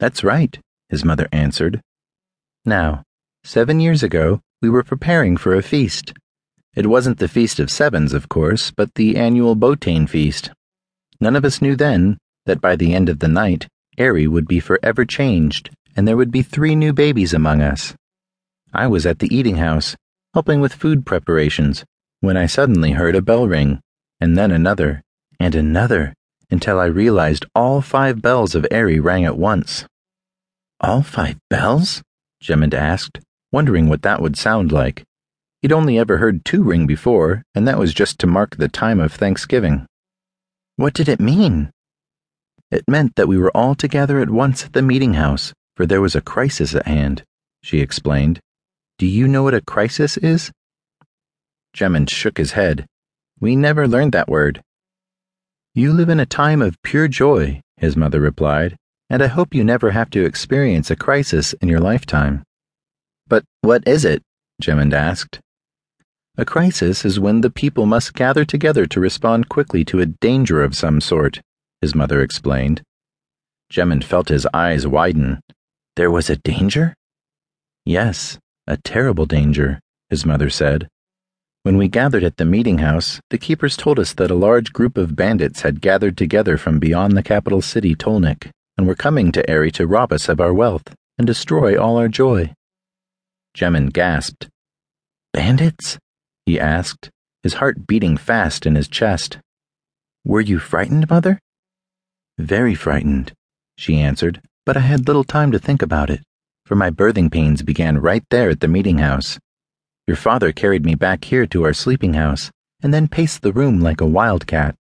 That's right, his mother answered. Now, seven years ago, we were preparing for a feast. It wasn't the Feast of Sevens, of course, but the annual Botane feast. None of us knew then that by the end of the night, Aerie would be forever changed, and there would be three new babies among us. I was at the eating house, helping with food preparations, when I suddenly heard a bell ring, and then another, and another, until I realized all five bells of Aerie rang at once. All five bells? Gemynd asked, wondering what that would sound like. He'd only ever heard two ring before, and that was just to mark the time of Thanksgiving. What did it mean? It meant that we were all together at once at the meeting house, for there was a crisis at hand, she explained. Do you know what a crisis is? Gemynd shook his head. We never learned that word. You live in a time of pure joy, his mother replied, and I hope you never have to experience a crisis in your lifetime. But what is it? Gemynd asked. A crisis is when the people must gather together to respond quickly to a danger of some sort, his mother explained. Gemynd felt his eyes widen. There was a danger? Yes, a terrible danger, his mother said. When we gathered at the meeting house, the keepers told us that a large group of bandits had gathered together from beyond the capital city, Tolnik, and were coming to Aerie to rob us of our wealth and destroy all our joy. Gemynd gasped. Bandits? he asked, his heart beating fast in his chest. Were you frightened, Mother? Very frightened, she answered, but I had little time to think about it, for my birthing pains began right there at the meeting house. Your father carried me back here to our sleeping house, and then paced the room like a wildcat.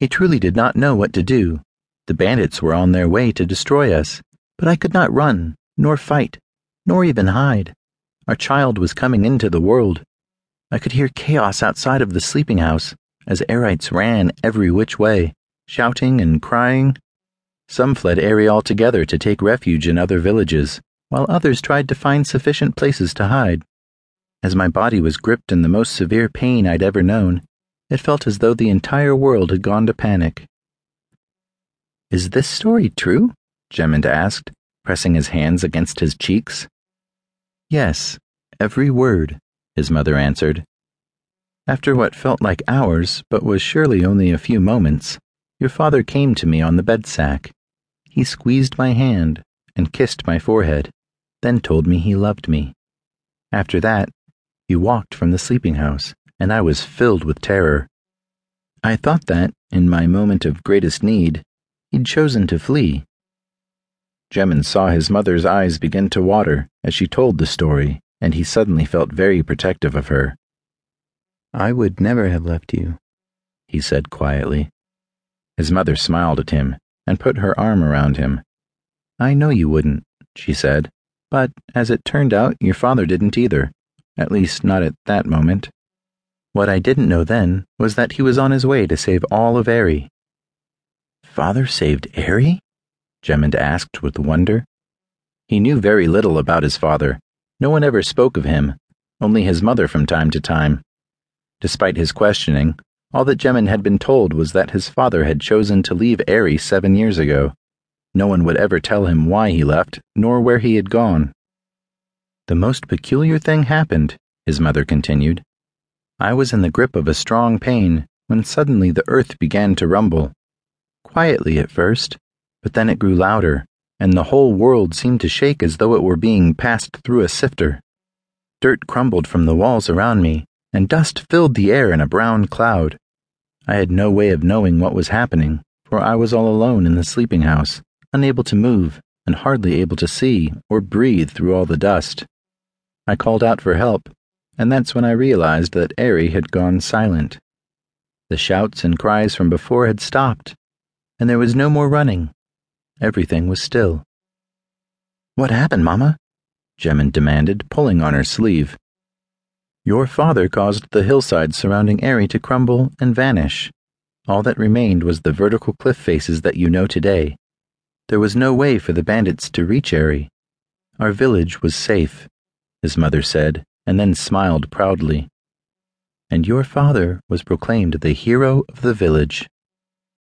He truly did not know what to do. The bandits were on their way to destroy us, but I could not run, nor fight, nor even hide. Our child was coming into the world, I could hear chaos outside of the sleeping house as Airites ran every which way, shouting and crying. Some fled Aerie altogether to take refuge in other villages, while others tried to find sufficient places to hide. As my body was gripped in the most severe pain I'd ever known, it felt as though the entire world had gone to panic. Is this story true? Gemynd asked, pressing his hands against his cheeks. Yes, every word, his mother answered. After what felt like hours, but was surely only a few moments, your father came to me on the bed sack. He squeezed my hand and kissed my forehead, then told me he loved me. After that, he walked from the sleeping house, and I was filled with terror. I thought that, in my moment of greatest need, he'd chosen to flee. Gemynd saw his mother's eyes begin to water as she told the story and he suddenly felt very protective of her. I would never have left you, he said quietly. His mother smiled at him and put her arm around him. I know you wouldn't, she said, but as it turned out, your father didn't either, at least not at that moment. What I didn't know then was that he was on his way to save all of Aerie. Father saved Aerie? Gemynd asked with wonder. He knew very little about his father, no one ever spoke of him, only his mother from time to time. Despite his questioning, all that Gemynd had been told was that his father had chosen to leave Aerie seven years ago. No one would ever tell him why he left, nor where he had gone. The most peculiar thing happened, his mother continued. I was in the grip of a strong pain when suddenly the earth began to rumble. Quietly at first, but then it grew louder and the whole world seemed to shake as though it were being passed through a sifter. Dirt crumbled from the walls around me, and dust filled the air in a brown cloud. I had no way of knowing what was happening, for I was all alone in the sleeping house, unable to move, and hardly able to see or breathe through all the dust. I called out for help, and that's when I realized that Aerie had gone silent. The shouts and cries from before had stopped, and there was no more running Everything was still. What happened, Mamma? Gemynd demanded, pulling on her sleeve. Your father caused the hillsides surrounding Aerie to crumble and vanish. All that remained was the vertical cliff faces that you know today. There was no way for the bandits to reach Aerie. Our village was safe, his mother said, and then smiled proudly. And your father was proclaimed the hero of the village.